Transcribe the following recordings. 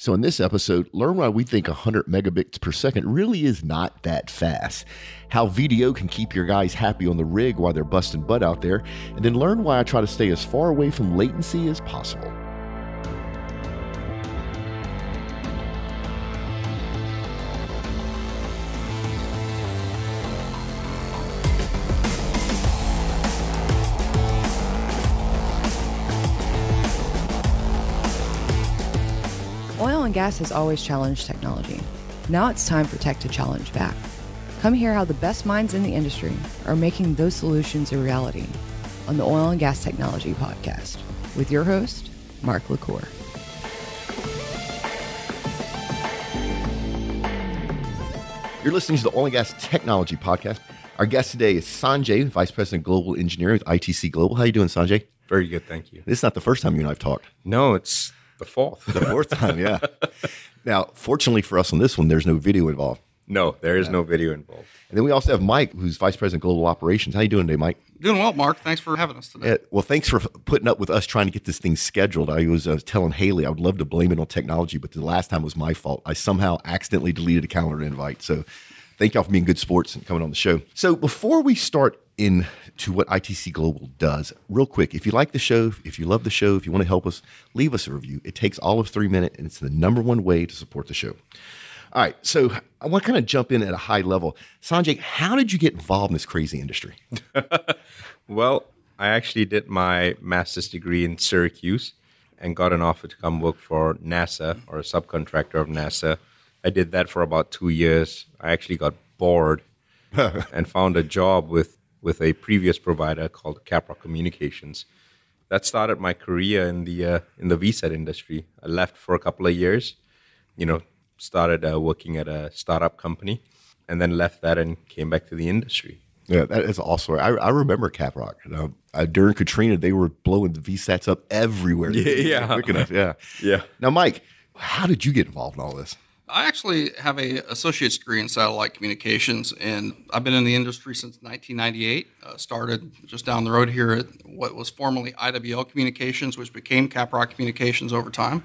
So, in this episode, learn why we think 100 megabits per second really is not that fast, how VDO can keep your guys happy on the rig while they're busting butt out there, and then learn why I try to stay as far away from latency as possible. And gas has always challenged technology. Now it's time for tech to challenge back. Come hear how the best minds in the industry are making those solutions a reality on the Oil and Gas Technology Podcast with your host, Mark LaCour. You're listening to the Oil and Gas Technology Podcast. Our guest today is Sanjay, Vice President Global Engineering with ITC Global. How are you doing, Sanjay? Very good, thank you. This is not the first time you and I've talked. No, it's the fourth. The fourth time, yeah. now, fortunately for us on this one, there's no video involved. no, there is no video involved. And then we also have Mike, who's Vice President Global Operations. How you doing today, Mike? Doing well, Mark. Thanks for having us today. Yeah, well, thanks for putting up with us trying to get this thing scheduled. I was uh, telling Haley I would love to blame it on technology, but the last time was my fault. I somehow accidentally deleted a calendar invite. So thank y'all for being good sports and coming on the show. So before we start into what ITC Global does, real quick, if you like the show, if you love the show, if you want to help us, leave us a review. It takes all of three minutes, and it's the number one way to support the show. All right, so I want to kind of jump in at a high level. Sanjay, how did you get involved in this crazy industry? Well, I actually did my master's degree in Syracuse and got an offer to come work for NASA or a subcontractor of NASA. I did that for about two years. I actually got bored and found a job with, with a previous provider called Caprock Communications. That started my career in the uh, in the VSAT industry. I left for a couple of years, you know, started uh, working at a startup company, and then left that and came back to the industry. Yeah, that is awesome. I, I remember Caprock. You know, uh, during Katrina, they were blowing the VSATs up everywhere. Yeah, yeah. Quick enough, yeah. Yeah. Now, Mike, how did you get involved in all this? I actually have a associate's degree in satellite communications, and I've been in the industry since 1998. Uh, started just down the road here at what was formerly IWL Communications, which became Caprock Communications over time.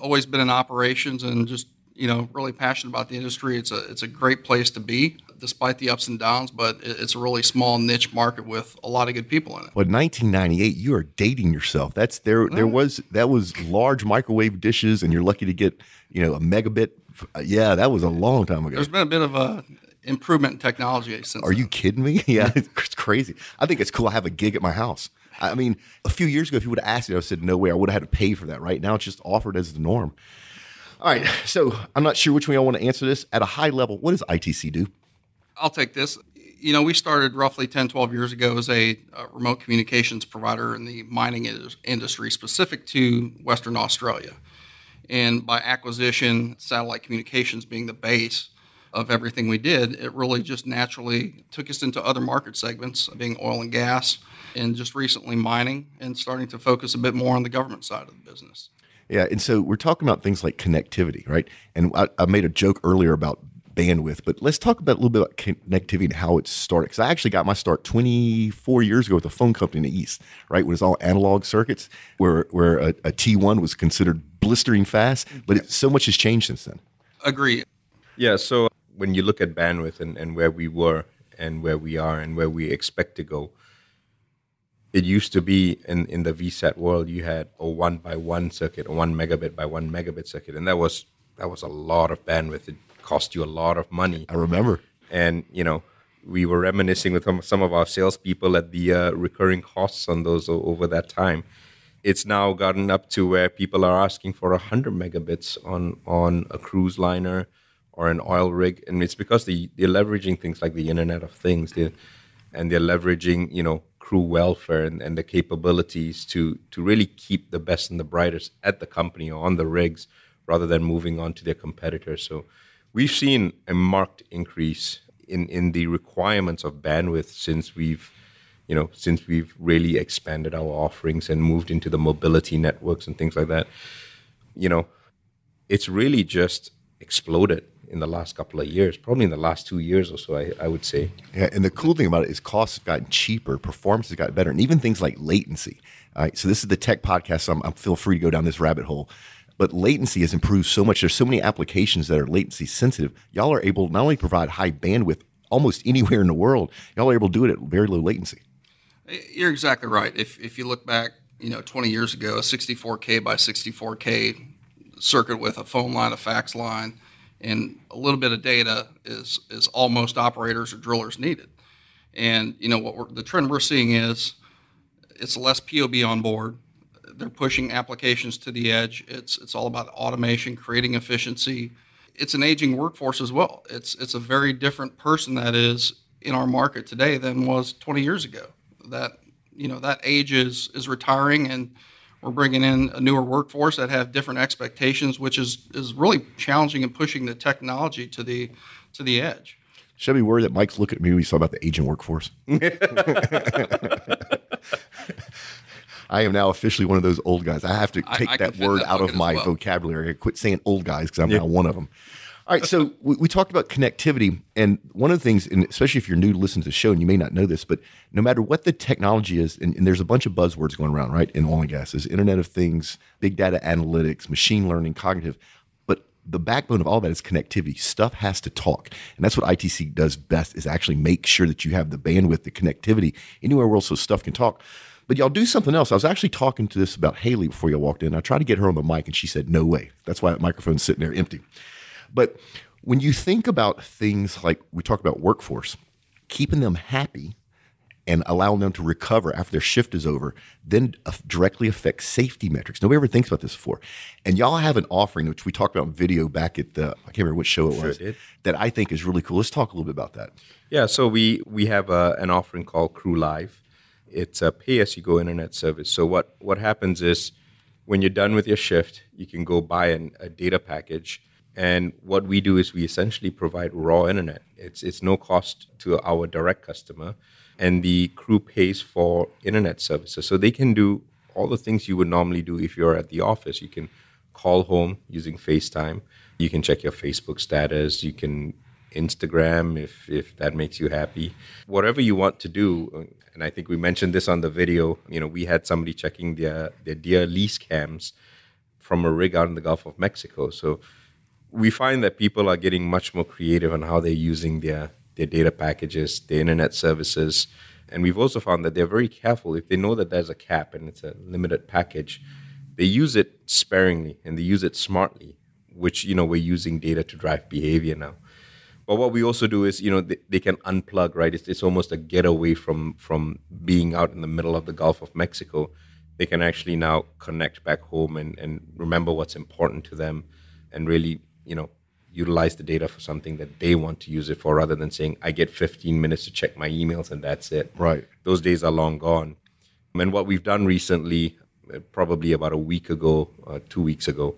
Always been in operations and just you know really passionate about the industry. It's a it's a great place to be, despite the ups and downs. But it's a really small niche market with a lot of good people in it. Well, 1998, you are dating yourself. That's there. There was that was large microwave dishes, and you're lucky to get you know a megabit. Uh, Yeah, that was a long time ago. There's been a bit of a improvement in technology since. Are you kidding me? Yeah, it's crazy. I think it's cool. I have a gig at my house. I mean, a few years ago, if you would have asked me, I would have said no way. I would have had to pay for that. Right now, it's just offered as the norm. All right. So I'm not sure which way I want to answer this. At a high level, what does ITC do? I'll take this. You know, we started roughly 10, 12 years ago as a, uh remote communications provider in the mining industry specific to Western Australia. And by acquisition, satellite communications being the base of everything we did, it really just naturally took us into other market segments, being oil and gas, and just recently mining, and starting to focus a bit more on the government side of the business. Yeah, and so we're talking about things like connectivity, right? And I, I made a joke earlier about bandwidth, but let's talk about a little bit about connectivity and how it started. Because I actually got my start 24 years ago with a phone company in the East, right? When it's all analog circuits, where where a a T1 was considered blistering fast, but it, so much has changed since then. Agree. Yeah, so when you look at bandwidth and, and where we were and where we are and where we expect to go, it used to be in, in the VSAT world you had a one by one circuit, a one megabit by one megabit circuit, and that was that was a lot of bandwidth. It cost you a lot of money. I remember. and you know we were reminiscing with some- of our salespeople at the uh, recurring costs on those over that time. It's now gotten up to where people are asking for hundred megabits on on a cruise liner or an oil rig, and it's because they they're leveraging things like the Internet of Things, they and they're leveraging you know crew welfare and, and the capabilities to to really keep the best and the brightest at the company or on the rigs rather than moving on to their competitors. So we've seen a marked increase in, in the requirements of bandwidth since we've you know since we've really expanded our offerings and moved into the mobility networks and things like that you know it's really just exploded in the last couple of years probably in the last two years or so i, I would say Yeah, and the cool thing about it is costs have gotten cheaper, performance has gotten better, and even things like latency. All right, so this is the tech podcast. So I'm, I'm feel free to go down this rabbit hole. But latency has improved so much. There's so many applications that are latency sensitive. Y'all are able not only provide high bandwidth almost anywhere in the world, y'all are able to do it at very low latency. You're exactly right. If if you look back, you know, 20 years ago, a 64K by 64K circuit with a phone line, a fax line, and a little bit of data is is all most operators or drillers needed. And you know what the trend we're seeing is it's less POB on board. They're pushing applications to the edge. It's it's all about automation, creating efficiency. It's an aging workforce as well. It's it's a very different person that is in our market today than was 20 years ago. That you know that age is is retiring and we're bringing in a newer workforce that have different expectations, which is is really challenging and pushing the technology to the to the edge. Should I be worried that Mike's looking at me when he's talking about the aging workforce? I am now officially one of those old guys. I have to take I, I that word that out of my well. vocabulary. I quit saying old guys because I'm yeah. now one of them. All right, so we, we, talked about connectivity, and one of the things, and especially if you're new to listen to the show, and you may not know this, but no matter what the technology is, and, and there's a bunch of buzzwords going around, right, in oil and gas, is Internet of Things, big data analytics, machine learning, cognitive. But the backbone of all that is connectivity. Stuff has to talk, and that's what ITC does best: is actually make sure that you have the bandwidth, the connectivity anywhere where so stuff can talk. But y'all do something else. I was actually talking to this about Haley before y'all walked in. I tried to get her on the mic, and she said, "No way." That's why that microphone's sitting there empty. But when you think about things like we talk about workforce, keeping them happy and allowing them to recover after their shift is over, then directly affects safety metrics. Nobody ever thinks about this before. And y'all have an offering, which we talked about in video back at the, I can't remember which show it was, sure that I think is really cool. Let's talk a little bit about that. Yeah, so we, we have a, an offering called Crew Live it's a pay-as-you-go internet service. So what what happens is when you're done with your shift, you can go buy an, a data package. And what we do is we essentially provide raw internet. It's it's no cost to our direct customer, and the crew pays for internet services. So they can do all the things you would normally do if you're at the office. You can call home using FaceTime. You can check your Facebook status. You can Instagram if if that makes you happy. Whatever you want to do, and I think we mentioned this on the video. You know, we had somebody checking their their deer lease cams from a rig out in the Gulf of Mexico. So we find that people are getting much more creative on how they're using their their data packages, their internet services, and we've also found that they're very careful if they know that there's a cap and it's a limited package. They use it sparingly and they use it smartly, which you know we're using data to drive behavior now. But what we also do is, you know, they, they can unplug, right? It's, it's almost a getaway from from being out in the middle of the Gulf of Mexico. They can actually now connect back home and, and remember what's important to them and really, you know, utilize the data for something that they want to use it for rather than saying, I get 15 minutes to check my emails and that's it. Right. Those days are long gone. And what we've done recently, uh, probably about a week ago, uh, two weeks ago,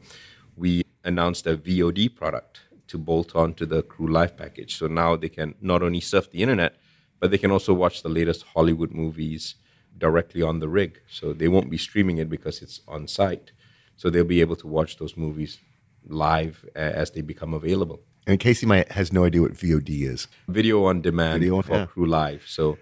we announced a VOD product to bolt on to the Crew Live package. So now they can not only surf the internet, but they can also watch the latest Hollywood movies directly on the rig. So they won't be streaming it because it's on site. So they'll be able to watch those movies live as they become available. And Casey might has no idea what VOD is. Video on demand Video on, for yeah. Crew Live. So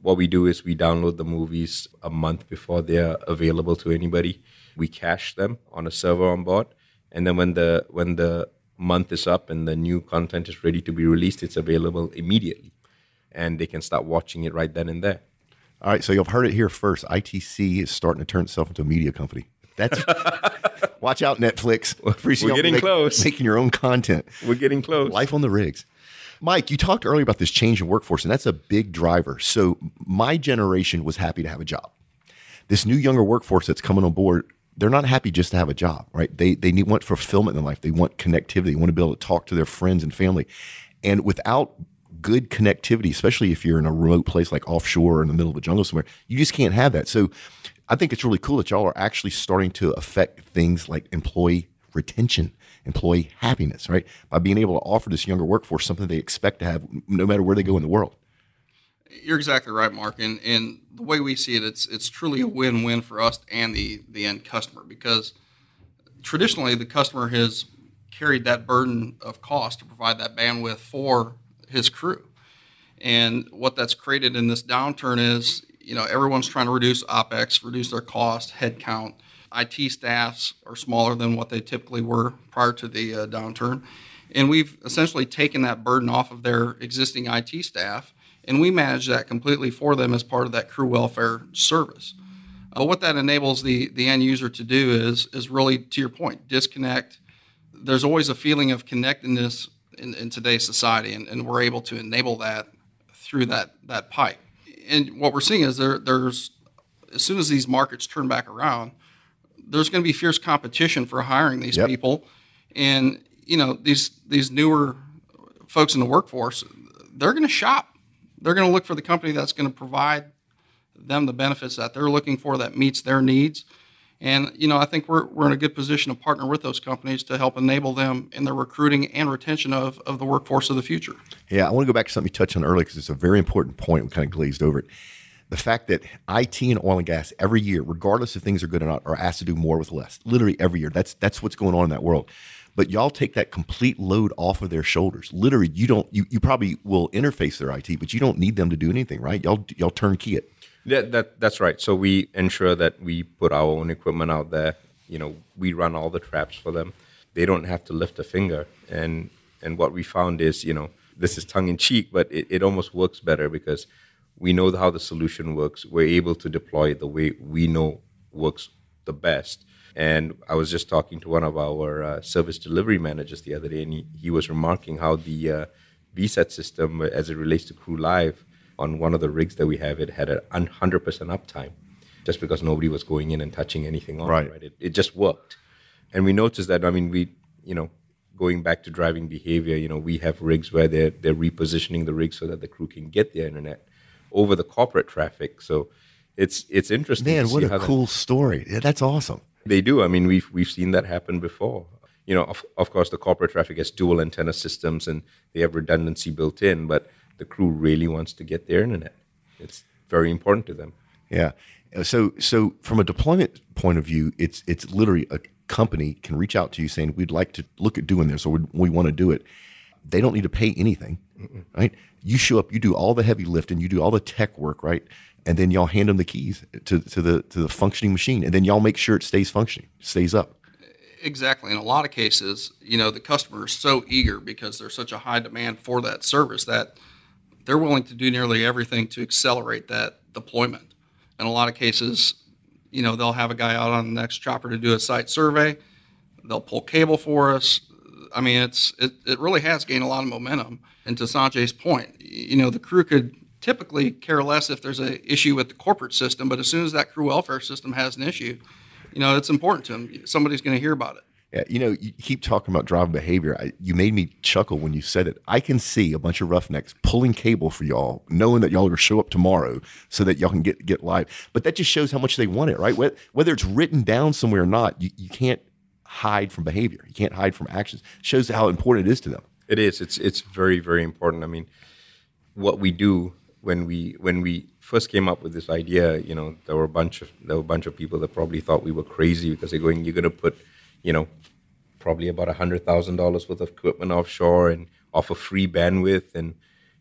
what we do is we download the movies a month before they're available to anybody. We cache them on a server on board, and then when the when the month is up and the new content is ready to be released, it's available immediately. And they can start watching it right then and there. All right, so you've heard it here first. ITC is starting to turn itself into a media company. That's watch out, Netflix. We're getting make, close. Making your own content. We're getting close. Life on the rigs. Mike, you talked earlier about this change in workforce, and that's a big driver. So my generation was happy to have a job. This new younger workforce that's coming on board they're not happy just to have a job, right? They they need want fulfillment in life. They want connectivity. They want to be able to talk to their friends and family. And without good connectivity, especially if you're in a remote place like offshore or in the middle of a jungle somewhere, you just can't have that. So I think it's really cool that y'all are actually starting to affect things like employee retention, employee happiness, right? By being able to offer this younger workforce something they expect to have no matter where they go in the world. You're exactly right, Mark. And, and the way we see it, it's it's truly a win-win for us and the the end customer because traditionally the customer has carried that burden of cost to provide that bandwidth for his crew. And what that's created in this downturn is, you know, everyone's trying to reduce opex, reduce their cost, headcount, IT staffs are smaller than what they typically were prior to the uh, downturn. And we've essentially taken that burden off of their existing IT staff, and we manage that completely for them as part of that crew welfare service. Uh, what that enables the, the end user to do is, is really, to your point, disconnect. There's always a feeling of connectedness in, in today's society, and, and we're able to enable that through that, that pipe. And what we're seeing is there, there's, as soon as these markets turn back around, there's going to be fierce competition for hiring these Yep. people. And, you know, these, these newer folks in the workforce, they're going to shop. They're going to look for the company that's going to provide them the benefits that they're looking for that meets their needs. And you know, I think we're, we're in a good position to partner with those companies to help enable them in their recruiting and retention of, of the workforce of the future. Yeah, I want to go back to something you touched on earlier because it's a very important point. We kind of glazed over it. The fact that IT and oil and gas every year, regardless if things are good or not, are asked to do more with less. Literally every year. That's that's what's going on in that world. But y'all take that complete load off of their shoulders. Literally, you don't. You, you probably will interface their IT, but you don't need them to do anything, right? Y'all y'all turnkey it. Yeah, that that's right. So we ensure that we put our own equipment out there. You know, we run all the traps for them. They don't have to lift a finger. And and what we found is, you know, this is tongue in cheek, but it, it almost works better because we know how the solution works. We're able to deploy it the way we know works the best. And I was just talking to one of our uh, service delivery managers the other day, and he, he was remarking how the uh, VSAT system, uh, as it relates to Crew Live, on one of the rigs that we have, it had a 100% uptime just because nobody was going in and touching anything on Right. it. Right? It, it just worked. And we noticed that, I mean, we, you know, going back to driving behavior, you know, we have rigs where they're, they're repositioning the rig so that the crew can get their internet over the corporate traffic. So it's it's interesting. Man, to what a how that- cool story. Yeah, that's awesome. They do. I mean, we've we've seen that happen before. You know, of, of course, the corporate traffic has dual antenna systems and they have redundancy built in, but the crew really wants to get their internet. It's very important to them. Yeah. Uh, So so from a deployment point of view, it's it's literally a company can reach out to you saying we'd like to look at doing this or we, we want to do it. They don't need to pay anything, right? You show up, you do all the heavy lifting, you do all the tech work, right? And then y'all hand them the keys to, to the to the functioning machine, and then y'all make sure it stays functioning, stays up. Exactly. In a lot of cases, you know, the customer is so eager because there's such a high demand for that service that they're willing to do nearly everything to accelerate that deployment. In a lot of cases, you know, they'll have a guy out on the next chopper to do a site survey. They'll pull cable for us. I mean, it's it, it really has gained a lot of momentum. And to Sanjay's point, you know, the crew could typically care less if there's an issue with the corporate system, but as soon as that crew welfare system has an issue, you know, it's important to them. Somebody's going to hear about it. Yeah, you know, you keep talking about driving behavior. I, you made me chuckle when you said it. I can see a bunch of roughnecks pulling cable for y'all, knowing that y'all are going to show up tomorrow so that y'all can get get live. But that just shows how much they want it, right? Whether it's written down somewhere or not, you, you can't hide from behavior. You can't hide from actions. It shows how important it is to them. It is. It's it's very very important. I mean, what we do when we when we first came up with this idea, you know, there were a bunch of there were a bunch of people that probably thought we were crazy because they're going, you're going to put, you know, probably about hundred thousand dollars worth of equipment offshore and offer free bandwidth, and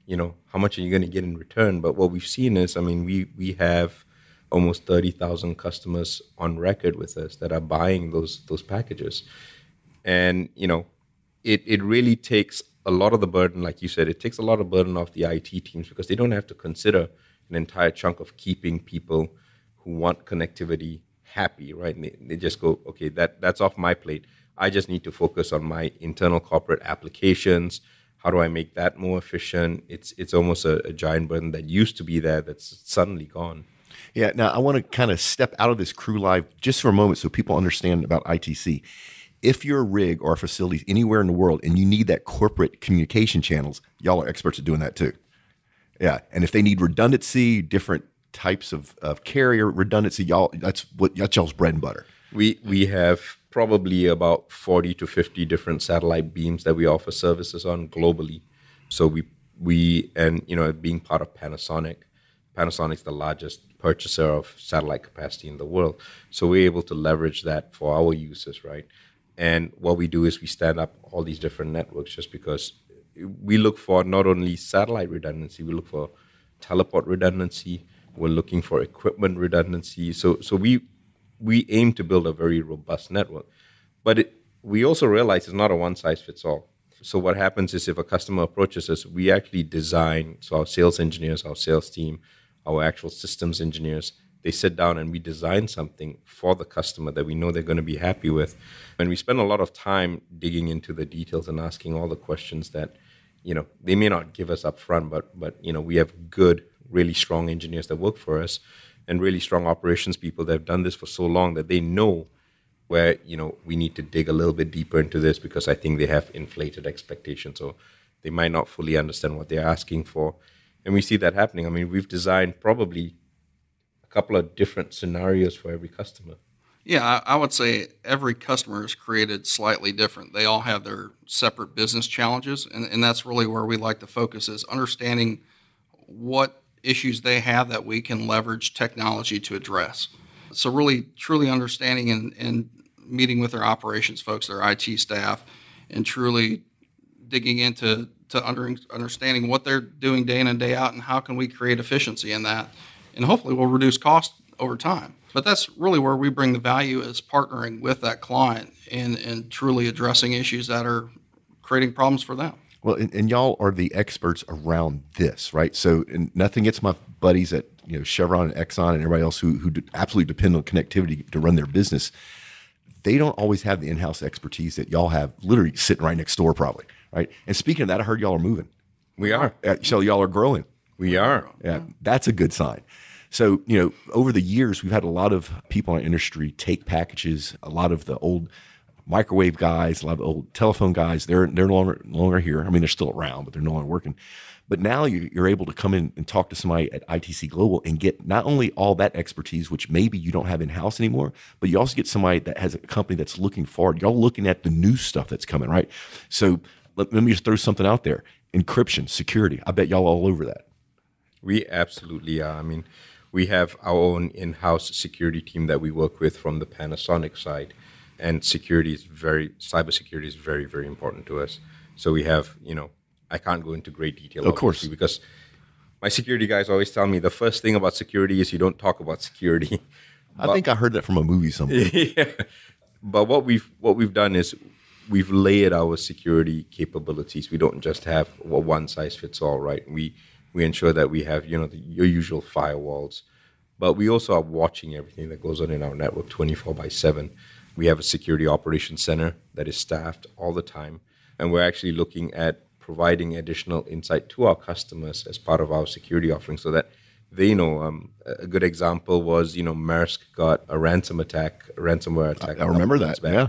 you know, how much are you going to get in return? But what we've seen is, I mean, we we have almost thirty thousand customers on record with us that are buying those those packages, and you know, it, it really takes a lot of the burden, like you said, it takes a lot of burden off the IT teams because they don't have to consider an entire chunk of keeping people who want connectivity happy, right? They, they just go, okay, that, that's off my plate. I just need to focus on my internal corporate applications. How do I make that more efficient? It's it's almost a, a giant burden that used to be there that's suddenly gone. Yeah. Now I want to kind of step out of this crew live just for a moment so people understand about ITC. If you're a rig or a facility anywhere in the world and you need that corporate communication channels, y'all are experts at doing that too. Yeah. And if they need redundancy, different types of, of carrier redundancy, y'all that's what that's y'all's bread and butter. We we have probably about 40 to 50 different satellite beams that we offer services on globally. So we we and you know being part of Panasonic, Panasonic's the largest purchaser of satellite capacity in the world. So we're able to leverage that for our users, right? And what we do is we stand up all these different networks just because we look for not only satellite redundancy, we look for teleport redundancy, we're looking for equipment redundancy. So so we we aim to build a very robust network. But it, we also realize it's not a one size fits all. So what happens is if a customer approaches us, we actually design. So our sales engineers, our sales team, our actual systems engineers, they sit down and we design something for the customer that we know they're going to be happy with. And we spend a lot of time digging into the details and asking all the questions that, you know, they may not give us up front, but but you know, we have good, really strong engineers that work for us and really strong operations people that have done this for so long that they know where you know we need to dig a little bit deeper into this because I think they have inflated expectations or they might not fully understand what they're asking for, and we see that happening. I mean, we've designed probably couple of different scenarios for every customer. Yeah, I, would say every customer is created slightly different. They all have their separate business challenges, and, and that's really where we like to focus is understanding what issues they have that we can leverage technology to address. So really, truly understanding and, and meeting with their operations folks, their IT staff, and truly digging into to under, understanding what they're doing day in and day out, and how can we create efficiency in that, and hopefully we'll reduce cost over time. But that's really where we bring the value is partnering with that client and and truly addressing issues that are creating problems for them. Well, and, and y'all are the experts around this, right? So, nothing gets my buddies at you know Chevron and Exxon and everybody else who who absolutely depend on connectivity to run their business. They don't always have the in-house expertise that y'all have literally sitting right next door probably right? And speaking of that i heard y'all are moving. We are. Uh, so y'all are growing. We are. Yeah that's a good sign so you know over the years we've had a lot of people in our industry take packages a lot of the old microwave guys a lot of old telephone guys they're they're no longer, no longer here i mean they're still around but they're no longer working but now you're able to come in and talk to somebody at ITC Global and get not only all that expertise, which maybe you don't have in house anymore, but you also get somebody that has a company that's looking forward. Y'all looking at the new stuff that's coming, right? So let, let me just throw something out there encryption, security. I bet y'all all over that. We absolutely are. I mean, we have our own in-house security team that we work with from the Panasonic side, and security is very cybersecurity is very very important to us. So we have you know I can't go into great detail, of course, because my security guys always tell me the first thing about security is you don't talk about security. I think I heard that from a movie somewhere. yeah. But what we've what we've done is we've layered our security capabilities. We don't just have a one size fits all, right? We we ensure that we have you know the, your usual firewalls, but we also are watching everything that goes on in our network twenty four by seven. We have a security operations center that is staffed all the time, and we're actually looking at providing additional insight to our customers as part of our security offering so that they know um, a good example was you know Maersk got a ransom attack a ransomware attack I, I remember that back. yeah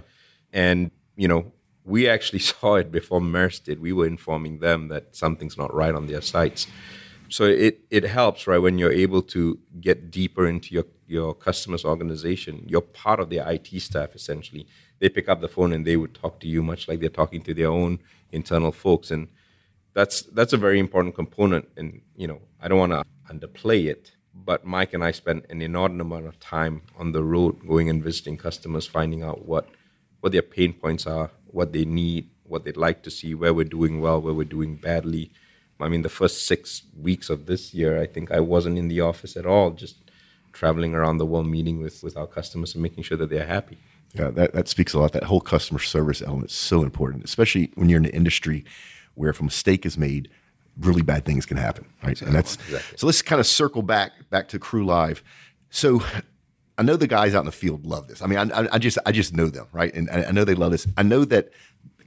and you know we actually saw it before Maersk did. We were informing them that something's not right on their sites. So it it helps right when you're able to get deeper into your your customer's organization. You're part of their IT staff essentially. They pick up the phone and they would talk to you much like they're talking to their own internal folks, and that's that's a very important component. And you know, I don't want to underplay it, but Mike and I spent an inordinate amount of time on the road, going and visiting customers, finding out what what their pain points are, what they need, what they'd like to see, where we're doing well, where we're doing badly. I mean, the first six weeks of this year, I think I wasn't in the office at all, just traveling around the world, meeting with, with our customers and making sure that they're happy. Yeah, that, that speaks a lot. That whole customer service element is so important, especially when you're in an industry where if a mistake is made, really bad things can happen, right? Exactly. And that's exactly. so. Let's kind of circle back back to Crew Live. So I know the guys out in the field love this. I mean, I, I just I just know them, right? And I know they love this. I know that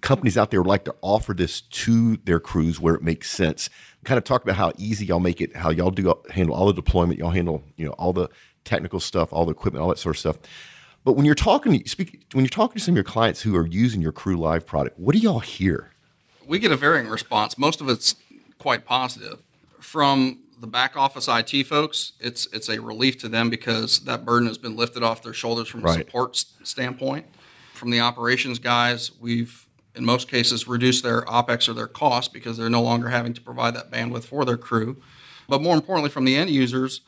companies out there would like to offer this to their crews where it makes sense. Kind of talk about how easy y'all make it, how y'all do handle all the deployment, y'all handle you know all the technical stuff, all the equipment, all that sort of stuff. But when you're talking, speak when you're talking to some of your clients who are using your Crew Live product, what do y'all hear? We get a varying response. Most of it's quite positive. From the back office IT folks, it's it's a relief to them because that burden has been lifted off their shoulders from a support standpoint. From the operations guys, we've in most cases reduced their opex or their cost because they're no longer having to provide that bandwidth for their crew. But more importantly, from the end users,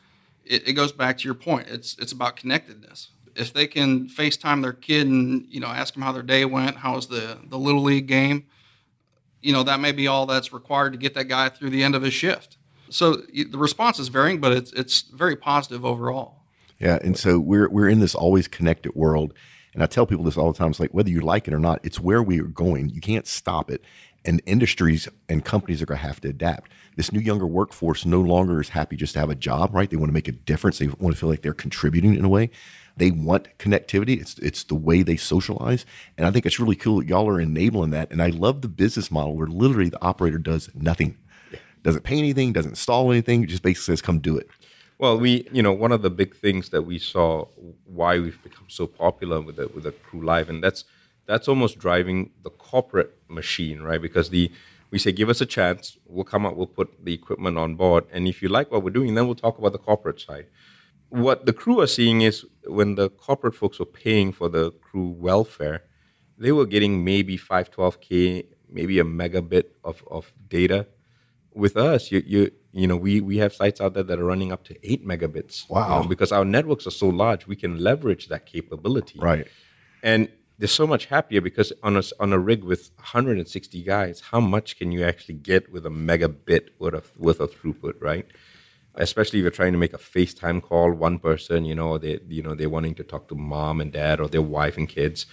it, it goes back to your point. It's it's about connectedness if they can FaceTime their kid and you know ask them how their day went, how was the the little league game, you know that may be all that's required to get that guy through the end of his shift. So the response is varying, but it's it's very positive overall. Yeah, and so we're we're in this always connected world, and I tell people this all the time. It's like whether you like it or not, it's where we are going. You can't stop it, and industries and companies are going to have to adapt. This new younger workforce no longer is happy just to have a job, right? They want to make a difference. They want to feel like they're contributing in a way. They want connectivity. It's it's the way they socialize, and I think it's really cool that y'all are enabling that. And I love the business model where literally the operator does nothing, doesn't pay anything, doesn't install anything, just basically says, "Come do it." Well, we, you know, one of the big things that we saw why we've become so popular with the with the Crew Live, and that's that's almost driving the corporate machine, right? Because the we say, give us a chance, we'll come up, we'll put the equipment on board, and if you like what we're doing, then we'll talk about the corporate side. What the crew are seeing is when the corporate folks were paying for the crew welfare, they were getting maybe 512k, maybe a megabit of, of data. With us, you, you you know, we we have sites out there that are running up to eight megabits. Wow. You know, because our networks are so large, we can leverage that capability. Right. And they're so much happier because on a, on a rig with 160 guys, how much can you actually get with a megabit worth of, worth of throughput, right? Especially if you're trying to make a FaceTime call, one person, you know, they you know they're wanting to talk to mom and dad or their wife and kids.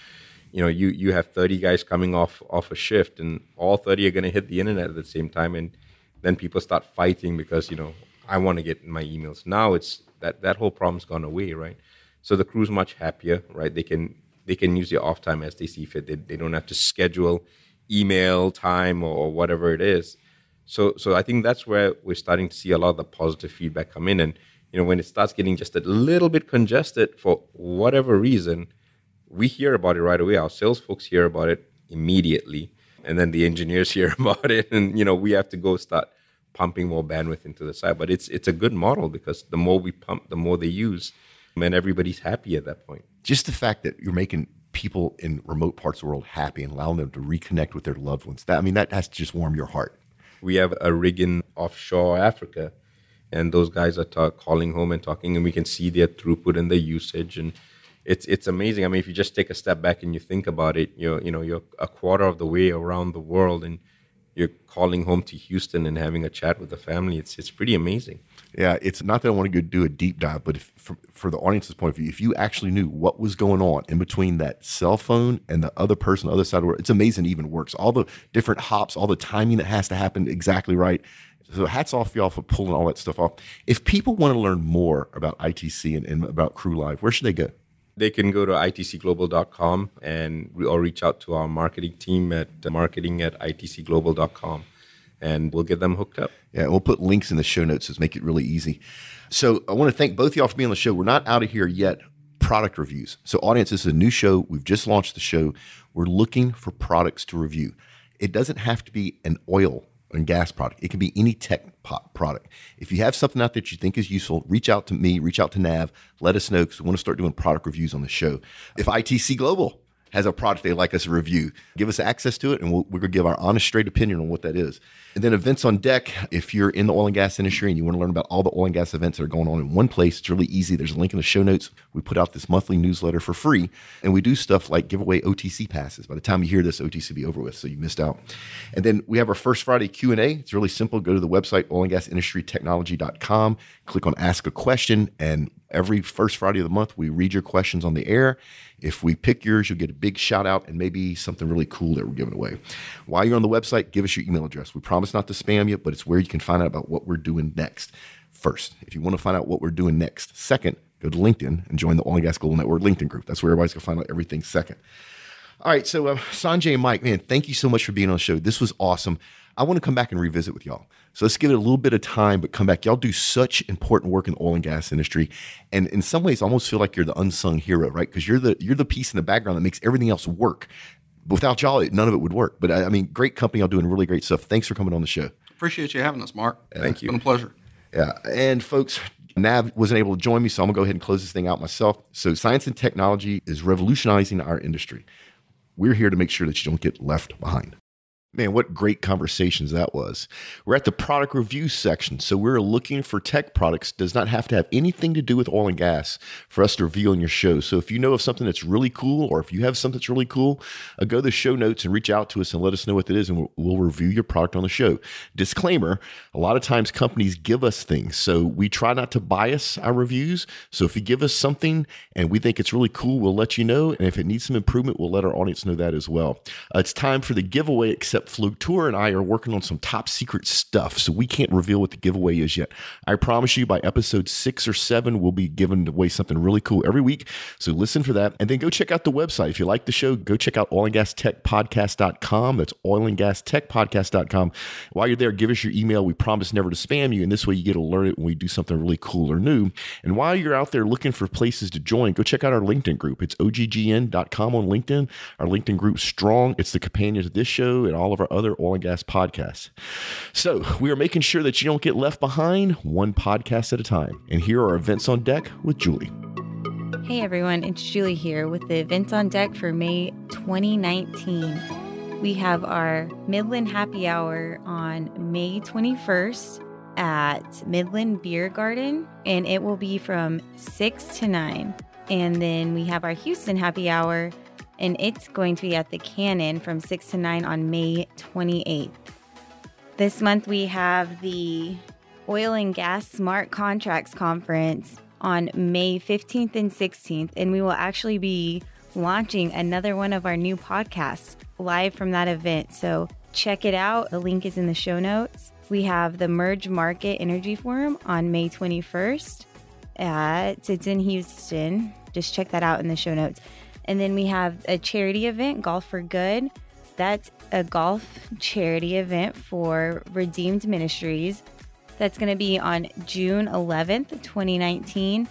You know, you you have 30 guys coming off off a shift, and all 30 are going to hit the internet at the same time, and then people start fighting because you know I want to get my emails. Now it's that that whole problem's gone away, right? So the crew's much happier, right? They can they can use their off time as they see fit. They, they don't have to schedule email time or, or whatever it is. So so I think that's where we're starting to see a lot of the positive feedback come in. And you know when it starts getting just a little bit congested for whatever reason, we hear about it right away. Our sales folks hear about it immediately and then the engineers hear about it and you know we have to go start pumping more bandwidth into the site. But it's it's a good model because the more we pump the more they use and everybody's happy at that point. Just the fact that you're making people in remote parts of the world happy and allowing them to reconnect with their loved ones that i mean that has to just warm your heart. We have a rig in offshore africa and those guys are ta- calling home and talking and we can see their throughput and their usage and it's it's amazing. I mean, if you just take a step back and you think about it, you're you know you're a quarter of the way around the world, and you're calling home to Houston and having a chat with the family. It's it's pretty amazing. Yeah, it's not that I want to go do a deep dive, but if, for, for the audience's point of view, if you actually knew what was going on in between that cell phone and the other person, the other side of the world, it's amazing it even works. All the different hops, all the timing that has to happen exactly right. So hats off y'all for pulling all that stuff off. If people want to learn more about ITC and, and about Crew Live, where should they go? They can go to itcglobal.com and or reach out to our marketing team at marketing at itcglobal.com and we'll get them hooked up. Yeah, we'll put links in the show notes to make it really easy. So I want to thank both of y'all for being on the show. We're not out of here yet. Product reviews. So, audience, this is a new show. We've just launched the show. We're looking for products to review. It doesn't have to be an oil and gas product. It can be any tech product. If you have something out there that you think is useful, reach out to me, reach out to Nav, let us know because we want to start doing product reviews on the show. If ITC Global has a product they'd like us to review, give us access to it, and we we are going to give our honest, straight opinion on what that is. And then events on deck. If you're in the oil and gas industry and you want to learn about all the oil and gas events that are going on in one place, it's really easy. There's a link in the show notes. We put out this monthly newsletter for free, and we do stuff like give away OTC passes. By the time you hear this, OTC be over with, so you missed out. And then we have our first Friday Q and A. It's really simple. Go to the website oilandgasindustrytechnology.com, click on Ask a Question, and every first Friday of the month, we read your questions on the air. If we pick yours, you'll get a big shout out and maybe something really cool that we're giving away. While you're on the website, give us your email address. We promise not to spam you, but it's where you can find out about what we're doing next. First, if you want to find out what we're doing next. Second, go to LinkedIn and join the Oil and Gas Global Network LinkedIn group. That's where everybody's going to find out everything second. All right, so uh, Sanjay and Mike, man, thank you so much for being on the show. This was awesome. I want to come back and revisit with y'all. So let's give it a little bit of time, but come back. Y'all do such important work in the oil and gas industry, and in some ways, I almost feel like you're the unsung hero, right? Because you're the you're the piece in the background that makes everything else work. Without y'all, none of it would work. But I, I mean, great company, y'all doing really great stuff. Thanks for coming on the show. Appreciate you having us, Mark. Thank you. It's been a pleasure. Yeah, and folks, Nav wasn't able to join me, so I'm gonna go ahead and close this thing out myself. So, science and technology is revolutionizing our industry. We're here to make sure that you don't get left behind. Man, what great conversations that was. We're at the product review section. So we're looking for tech products does not have to have anything to do with oil and gas for us to review on your show. So if you know of something that's really cool or if you have something that's really cool, uh, go to the show notes and reach out to us and let us know what it is and we'll, we'll review your product on the show. Disclaimer, a lot of times companies give us things. So we try not to bias our reviews. So if you give us something and we think it's really cool, we'll let you know. And if it needs some improvement, we'll let our audience know that as well. Uh, it's time for the giveaway, except Tour and I are working on some top secret stuff, so we can't reveal what the giveaway is yet. I promise you, by episode six or seven, we'll be giving away something really cool every week. So listen for that. And then go check out the website. If you like the show, go check out oil and gas tech podcast.com. That's oil and gas tech podcast.com. While you're there, give us your email. We promise never to spam you. And this way you get alerted when we do something really cool or new. And while you're out there looking for places to join, go check out our LinkedIn group. It's oggn.com on LinkedIn. Our LinkedIn group strong. It's the companion to this show and all of our other oil and gas podcasts. So we are making sure that you don't get left behind one podcast at a time. And here are events on deck with Julie. Hey everyone, it's Julie here with the events on deck for May 2019. We have our Midland Happy Hour on May 21st at Midland Beer Garden, and it will be from 6 to 9. And then we have our Houston Happy Hour and it's going to be at the Cannon from 6 to 9 on May 28th. This month we have the Oil and Gas Smart Contracts Conference on May 15th and 16th, and we will actually be launching another one of our new podcasts live from that event. So check it out. The link is in the show notes. We have the Merge Market Energy Forum on May 21st. At, it's in Houston. Just check that out in the show notes. And then we have a charity event, Golf for Good. That's a golf charity event for Redeemed Ministries. That's going to be on June 11th, 2019.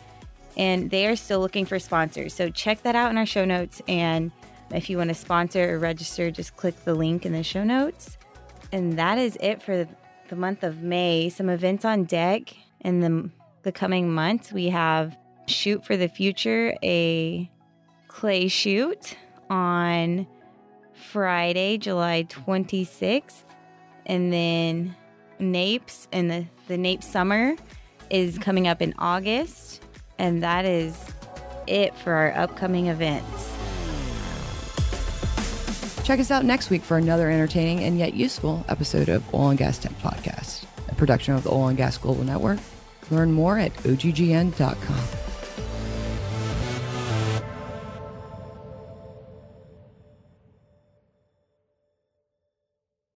And they are still looking for sponsors. So check that out in our show notes. And if you want to sponsor or register, just click the link in the show notes. And that is it for the month of May. Some events on deck in the, the coming months. We have Shoot for the Future, a clay shoot on Friday, July 26th. And then NAPES and the, the NAPE Summer is coming up in August. And that is it for our upcoming events. Check us out next week for another entertaining and yet useful episode of Oil and Gas Tech Podcast, a production of the Oil and Gas Global Network. Learn more at oggn.com.